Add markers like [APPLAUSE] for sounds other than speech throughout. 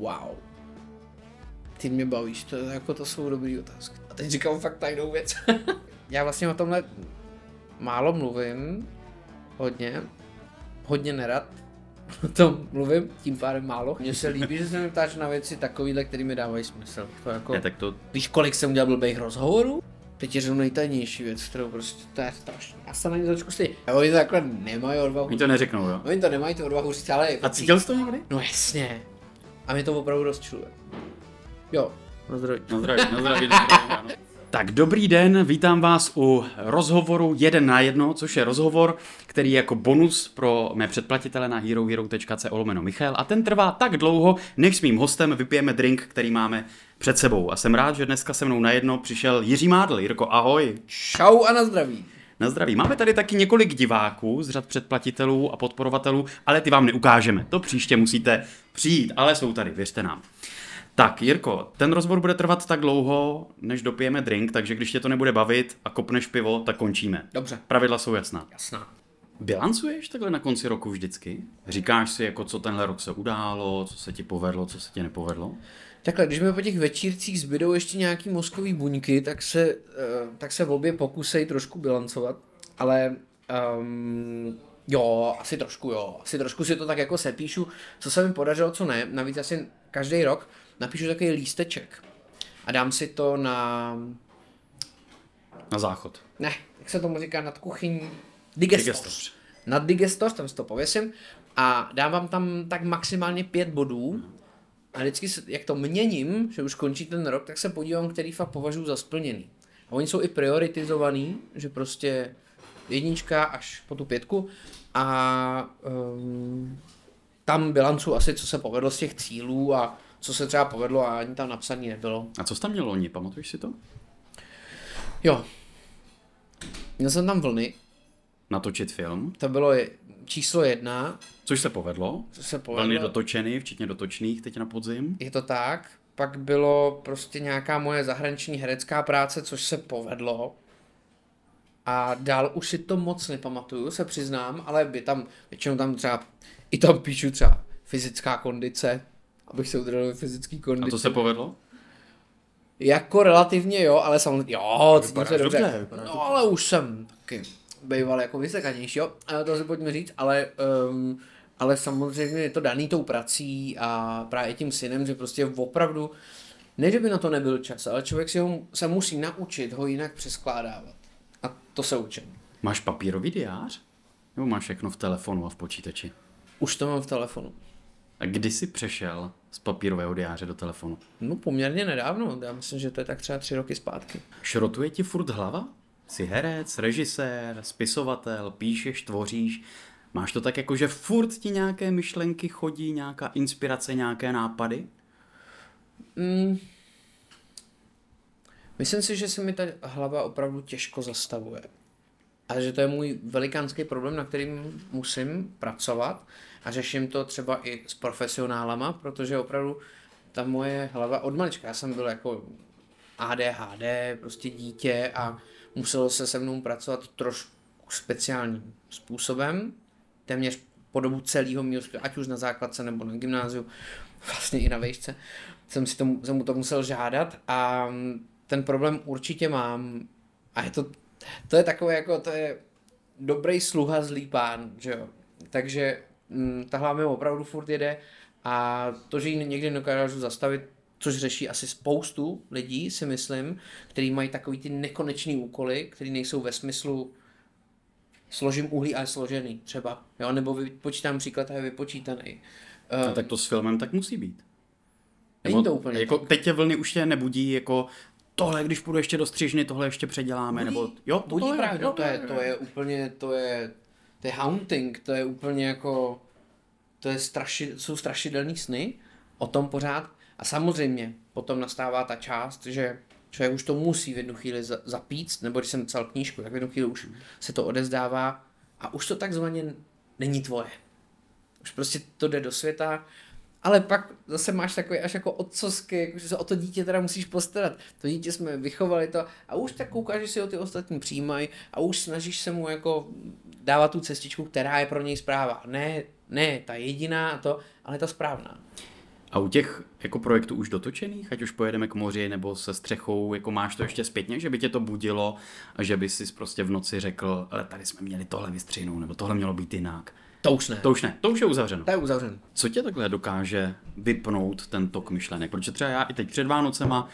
wow, ty mě bavíš, to, jako to jsou dobrý otázky. A teď říkám fakt tajnou věc. [LAUGHS] Já vlastně o tomhle málo mluvím, hodně, hodně nerad [LAUGHS] o tom mluvím, tím pádem málo. Mně se líbí, že se mi ptáš na věci takovýhle, které mi dávají smysl. To jako, Ne, tak to, Víš, kolik jsem udělal blbých rozhovorů? Teď je nejtajnější věc, kterou prostě, to je strašně. Já se na ně začnu stejně. A oni to takhle nemají odvahu. oni to neřeknou, jo? Oni to nemají tu odvahu říct, ale... A cítil jsi to někdy? No jasně. A mě to opravdu rozčiluje. Jo, na zdraví. Na zdraví, na zdraví, [LAUGHS] na zdraví, ano. Tak dobrý den, vítám vás u rozhovoru jeden na jedno, což je rozhovor, který je jako bonus pro mé předplatitele na herohero.co lomeno Michal a ten trvá tak dlouho, než s mým hostem vypijeme drink, který máme před sebou. A jsem rád, že dneska se mnou najedno přišel Jiří Mádl. Jirko, ahoj. Čau a na zdraví. Na zdraví. Máme tady taky několik diváků z řad předplatitelů a podporovatelů, ale ty vám neukážeme. To příště musíte přijít, ale jsou tady, věřte nám. Tak, Jirko, ten rozbor bude trvat tak dlouho, než dopijeme drink, takže když tě to nebude bavit a kopneš pivo, tak končíme. Dobře. Pravidla jsou jasná. Jasná. Bilancuješ takhle na konci roku vždycky? Říkáš si, jako co tenhle rok se událo, co se ti povedlo, co se ti nepovedlo? Takhle, když mi po těch večírcích zbydou ještě nějaký mozkový buňky, tak se, uh, tak se v obě pokusej trošku bilancovat, ale um, jo, asi trošku jo, asi trošku si to tak jako sepíšu, co se mi podařilo, co ne, navíc asi každý rok napíšu takový lísteček a dám si to na, Na záchod. ne, jak se tomu říká, nad kuchyní, digestor. Digestoř. Nad digestor, tam si to pověsím a dávám tam tak maximálně pět bodů a vždycky, se, jak to měním, že už končí ten rok, tak se podívám, který fakt považuji za splněný. A oni jsou i prioritizovaný, že prostě jednička až po tu pětku a um, tam bilancu asi, co se povedlo z těch cílů a co se třeba povedlo a ani tam napsaný nebylo. A co jsi tam měl loni, pamatuješ si to? Jo, měl jsem tam vlny, Natočit film, to bylo je, číslo jedna, což se povedlo. co se Velmi povedlo. dotočený, včetně dotočných teď na podzim. Je to tak. Pak bylo prostě nějaká moje zahraniční herecká práce, což se povedlo. A dál už si to moc nepamatuju, se přiznám, ale by tam, většinou tam třeba, i tam píšu třeba fyzická kondice, abych se udržel ve fyzické A kondici. to se povedlo? Jako relativně jo, ale samozřejmě, jo, cítím se dobře. dobře, no ale už jsem taky býval jako vysekanější, jo, a to si pojďme říct, ale, um, ale samozřejmě je to daný tou prací a právě tím synem, že prostě opravdu, ne, že by na to nebyl čas, ale člověk si ho se musí naučit ho jinak přeskládávat. A to se učím. Máš papírový diář? Nebo máš všechno v telefonu a v počítači? Už to mám v telefonu. A kdy jsi přešel z papírového diáře do telefonu? No poměrně nedávno, já myslím, že to je tak třeba tři roky zpátky. Šrotuje ti furt hlava? Jsi herec, režisér, spisovatel, píšeš, tvoříš. Máš to tak jako, že furt ti nějaké myšlenky chodí, nějaká inspirace, nějaké nápady? Mm. Myslím si, že se mi ta hlava opravdu těžko zastavuje. A že to je můj velikánský problém, na kterým musím pracovat a řeším to třeba i s profesionálama, protože opravdu ta moje hlava od malička, já jsem byl jako ADHD, prostě dítě a muselo se se mnou pracovat trošku speciálním způsobem, téměř po dobu celého mého studia, ať už na základce nebo na gymnáziu, [LAUGHS] vlastně i na vejšce, jsem, si to, jsem mu to musel žádat. A ten problém určitě mám. A je to, to je takové jako, to je dobrý sluha, zlý pán, že jo. Takže mm, ta hlava mi opravdu furt jede a to, že ji někdy nedokážu zastavit, což řeší asi spoustu lidí, si myslím, který mají takový ty nekonečný úkoly, který nejsou ve smyslu složím uhlí, ale složený třeba, jo, nebo vypočítám příklad a je vypočítaný. A Uh, tak to s filmem tak musí být. Není to úplně jako tak. teď tě vlny už tě nebudí, jako tohle, když půjdu ještě do střižny, tohle ještě předěláme, Budí, nebo jo, to, budí to právě, jo, no, to je, to je úplně, to je, to je haunting, to je úplně jako, to je straši, jsou strašidelný sny o tom pořád a samozřejmě potom nastává ta část, že člověk už to musí v jednu chvíli za- zapít, nebo když jsem psal knížku, tak v jednu chvíli už se to odezdává a už to takzvaně není tvoje. Už prostě to jde do světa, ale pak zase máš takový až jako otcovský, jako že se o to dítě teda musíš postarat. To dítě jsme vychovali to a už tak koukáš, že si ho ty ostatní přijímají a už snažíš se mu jako dávat tu cestičku, která je pro něj zpráva. Ne, ne ta jediná a to, ale ta správná. A u těch jako projektů už dotočených, ať už pojedeme k moři nebo se střechou, jako máš to ještě zpětně, že by tě to budilo a že by si prostě v noci řekl, ale tady jsme měli tohle vystřihnout, nebo tohle mělo být jinak. To už ne. To už ne, to už je uzavřeno. To je uzavřeno. Co tě takhle dokáže vypnout ten tok myšlenek? Protože třeba já i teď před Vánocema,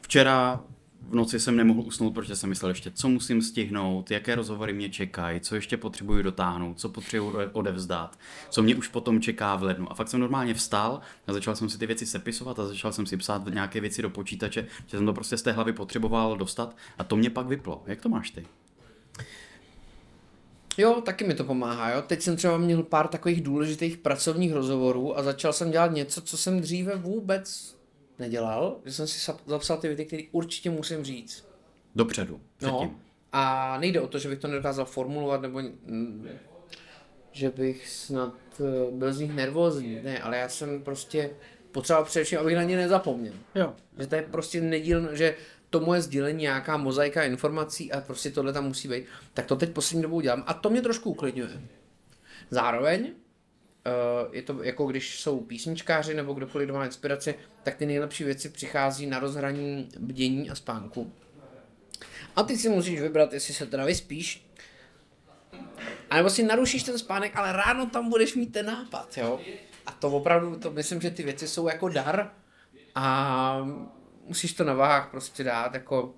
včera v noci jsem nemohl usnout, protože jsem myslel ještě, co musím stihnout, jaké rozhovory mě čekají, co ještě potřebuji dotáhnout, co potřebuji odevzdat, co mě už potom čeká v lednu. A fakt jsem normálně vstal a začal jsem si ty věci sepisovat a začal jsem si psát nějaké věci do počítače, že jsem to prostě z té hlavy potřeboval dostat a to mě pak vyplo. Jak to máš ty? Jo, taky mi to pomáhá, jo. Teď jsem třeba měl pár takových důležitých pracovních rozhovorů a začal jsem dělat něco, co jsem dříve vůbec nedělal, že jsem si zapsal ty věty, které určitě musím říct. Dopředu, předtím. No, a nejde o to, že bych to nedokázal formulovat, nebo že bych snad eh, byl z nich nervózní, ne, ale já jsem prostě potřeboval především, abych na ně nezapomněl. Jo. Že to je prostě nedíl, že to moje sdělení, nějaká mozaika informací a prostě tohle tam musí být, tak to teď poslední dobou dělám a to mě trošku uklidňuje. Zároveň Uh, je to jako když jsou písničkáři nebo kdokoliv, kdo má inspiraci, tak ty nejlepší věci přichází na rozhraní bdění a spánku. A ty si musíš vybrat, jestli se teda vyspíš, a nebo si narušíš ten spánek, ale ráno tam budeš mít ten nápad, jo. A to opravdu, to myslím, že ty věci jsou jako dar a musíš to na váhách prostě dát, jako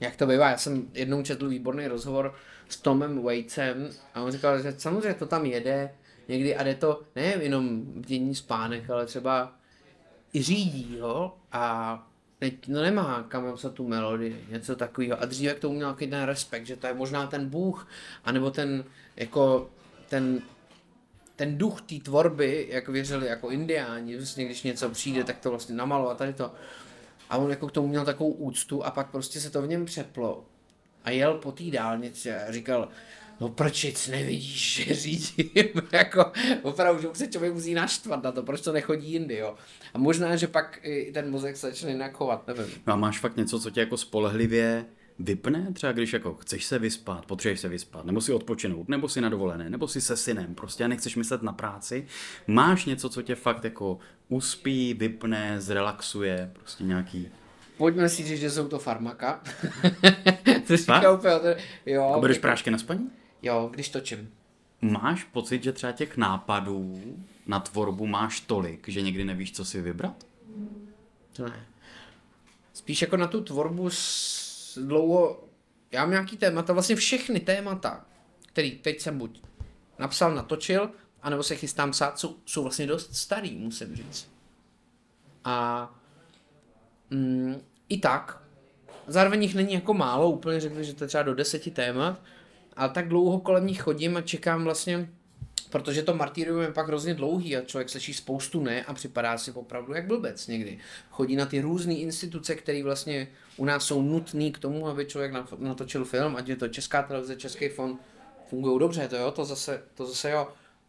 jak to bývá. Já jsem jednou četl výborný rozhovor s Tomem Waitsem a on říkal, že samozřejmě to tam jede, někdy a jde to ne jenom dění spánek, ale třeba i řídí, jo, a ne, no nemá kam napsat tu melodii, něco takového. A dříve k tomu měl nějaký ten respekt, že to je možná ten Bůh, anebo ten, jako, ten, ten duch té tvorby, jak věřili jako indiáni, vlastně když něco přijde, tak to vlastně namalo a tady to. A on jako k tomu měl takovou úctu a pak prostě se to v něm přeplo. A jel po té dálnici a říkal, no proč nic nevidíš, že řídím, [LAUGHS] jako opravdu, že už se člověk musí naštvat na to, proč to nechodí jindy, jo. A možná, že pak i ten mozek začne jinak chovat, nevím. No a máš fakt něco, co tě jako spolehlivě vypne, třeba když jako chceš se vyspat, potřebuješ se vyspat, nebo si odpočinout, nebo si na dovolené, nebo si se synem, prostě nechceš myslet na práci, máš něco, co tě fakt jako uspí, vypne, zrelaxuje, prostě nějaký Pojďme si říct, že jsou to farmaka. [LAUGHS] to říká úplně, jo. Jako bereš prášky na spaní? Jo, když točím. Máš pocit, že třeba těch nápadů na tvorbu máš tolik, že někdy nevíš, co si vybrat? To ne. Spíš jako na tu tvorbu s dlouho... Já mám nějaký témata, vlastně všechny témata, který teď jsem buď napsal, natočil, anebo se chystám psát, jsou, jsou vlastně dost starý, musím říct. A mm, i tak, zároveň jich není jako málo, úplně řekl, že to je třeba do deseti témat, ale tak dlouho kolem nich chodím a čekám vlastně, protože to martýrium je pak hrozně dlouhý a člověk slyší spoustu ne a připadá si opravdu jak blbec někdy. Chodí na ty různé instituce, které vlastně u nás jsou nutné k tomu, aby člověk natočil film, ať je to Česká televize, Český fond, fungují dobře, to jo, to zase, to zase jo.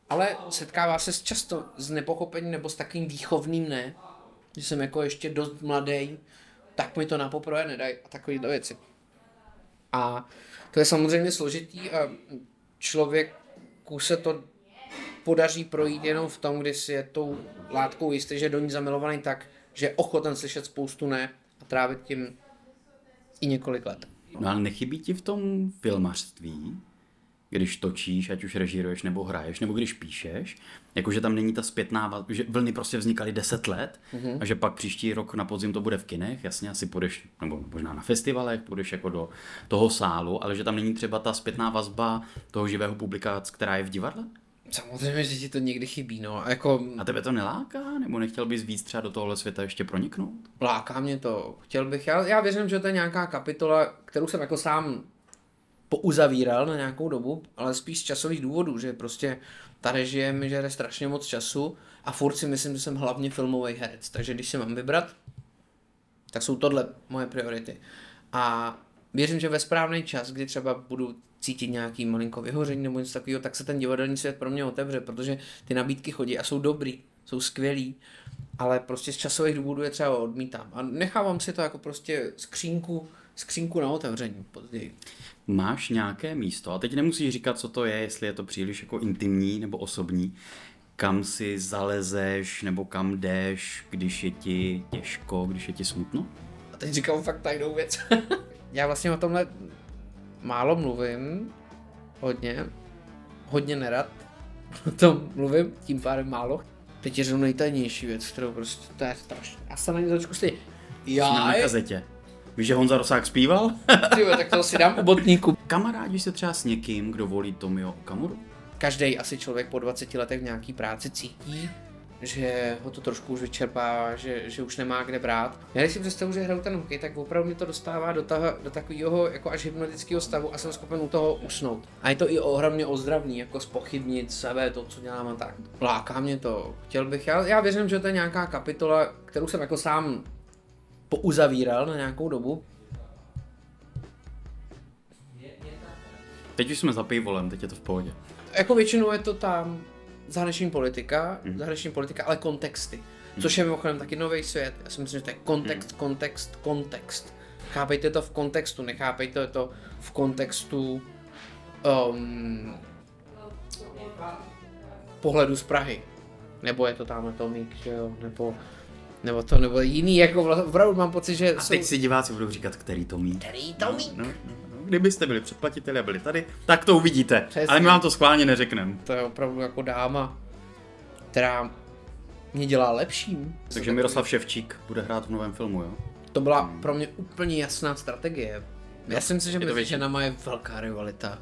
Ale setkává se často s nepochopením nebo s takým výchovným ne, že jsem jako ještě dost mladý, tak mi to na poprvé nedají a takovýhle věci. A to je samozřejmě složitý a člověku se to podaří projít jenom v tom, kdy si je tou látkou jistý, že je do ní zamilovaný tak, že je ochoten slyšet spoustu ne a trávit tím i několik let. No ale nechybí ti v tom filmařství, když točíš, ať už režíruješ nebo hraješ, nebo když píšeš, jakože tam není ta zpětná vazba, že vlny prostě vznikaly 10 let mm-hmm. a že pak příští rok na podzim to bude v kinech, jasně asi půjdeš, nebo možná na festivalech, půjdeš jako do toho sálu, ale že tam není třeba ta zpětná vazba toho živého publika, která je v divadle? Samozřejmě, že ti to někdy chybí, no. A, jako... a tebe to neláká? Nebo nechtěl bys víc třeba do tohohle světa ještě proniknout? Láká mě to. Chtěl bych, já, já věřím, že to je nějaká kapitola, kterou jsem jako sám pouzavíral na nějakou dobu, ale spíš z časových důvodů, že prostě ta režie mi žere strašně moc času a furt si myslím, že jsem hlavně filmový herec, takže když se mám vybrat, tak jsou tohle moje priority. A věřím, že ve správný čas, kdy třeba budu cítit nějaký malinko vyhoření nebo něco takového, tak se ten divadelní svět pro mě otevře, protože ty nabídky chodí a jsou dobrý, jsou skvělý, ale prostě z časových důvodů je třeba odmítám. A nechávám si to jako prostě skřínku, skřínku na otevření později máš nějaké místo, a teď nemusíš říkat, co to je, jestli je to příliš jako intimní nebo osobní, kam si zalezeš nebo kam jdeš, když je ti těžko, když je ti smutno? A teď říkám fakt tajnou věc. [LAUGHS] Já vlastně o tomhle málo mluvím, hodně, hodně nerad [LAUGHS] o tom mluvím, tím pádem málo. Teď je řeknu nejtajnější věc, kterou prostě, to je strašně. Já se na ně začnu stejně. Já na kazetě. Víš, že Honza Rosák zpíval? [LAUGHS] ty jo, tak to si dám u botníku. Kamarádíš se třeba s někým, kdo volí Tomio Okamuru? Každý asi člověk po 20 letech v nějaký práci cítí, že ho to trošku už vyčerpá, že, že už nemá kde brát. Já když si představu, že hraju ten hokej, tak opravdu mě to dostává do, toho, do takového jako až hypnotického stavu a jsem schopen u toho usnout. A je to i ohromně ozdravný, jako spochybnit sebe, to, co dělám a tak. Láká mě to. Chtěl bych, já, já věřím, že to je nějaká kapitola, kterou jsem jako sám pouzavíral na nějakou dobu. Teď už jsme za pivolem, teď je to v pohodě. jako většinou je to tam zahraniční politika, mm. zahraniční politika, ale kontexty. Což je mimochodem taky nový svět. Já si myslím, že to je kontext, kontext, kontext. Chápejte to v kontextu, nechápejte to v kontextu um, pohledu z Prahy. Nebo je to tam Tomík, že jo, nebo, nebo to, nebo jiný, jako opravdu mám pocit, že A teď si diváci budou říkat, který to mít. Který Tomík? No, no, no. Kdybyste byli předplatiteli a byli tady, tak to uvidíte. Přesně. Ale my vám to schválně neřekneme. To je opravdu jako dáma, která mě dělá lepším. Takže Miroslav Ševčík bude hrát v novém filmu, jo? To byla pro mě úplně jasná strategie. Já si myslím, že to mezi ženama je velká rivalita.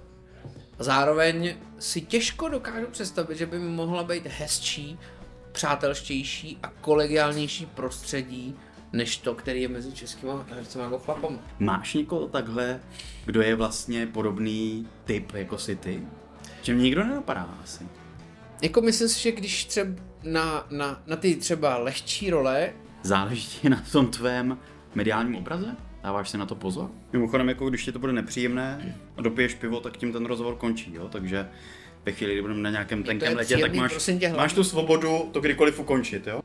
Zároveň si těžko dokážu představit, že by mi mohla být hezčí, přátelštější a kolegiálnější prostředí, než to, který je mezi českýma hercema jako chlapama. Máš někoho takhle, kdo je vlastně podobný typ jako si ty? Že mě nikdo nenapadá asi. Jako myslím si, že když třeba na, na, na ty třeba lehčí role, Záleží ti na tom tvém mediálním obraze? Dáváš si na to pozor? Mimochodem, jako když ti to bude nepříjemné a dopiješ pivo, tak tím ten rozhovor končí, jo? Takže ve chvíli, kdy budeme na nějakém tenkém letě, tak máš, prosím tě, hlavně. máš tu svobodu to kdykoliv ukončit, jo?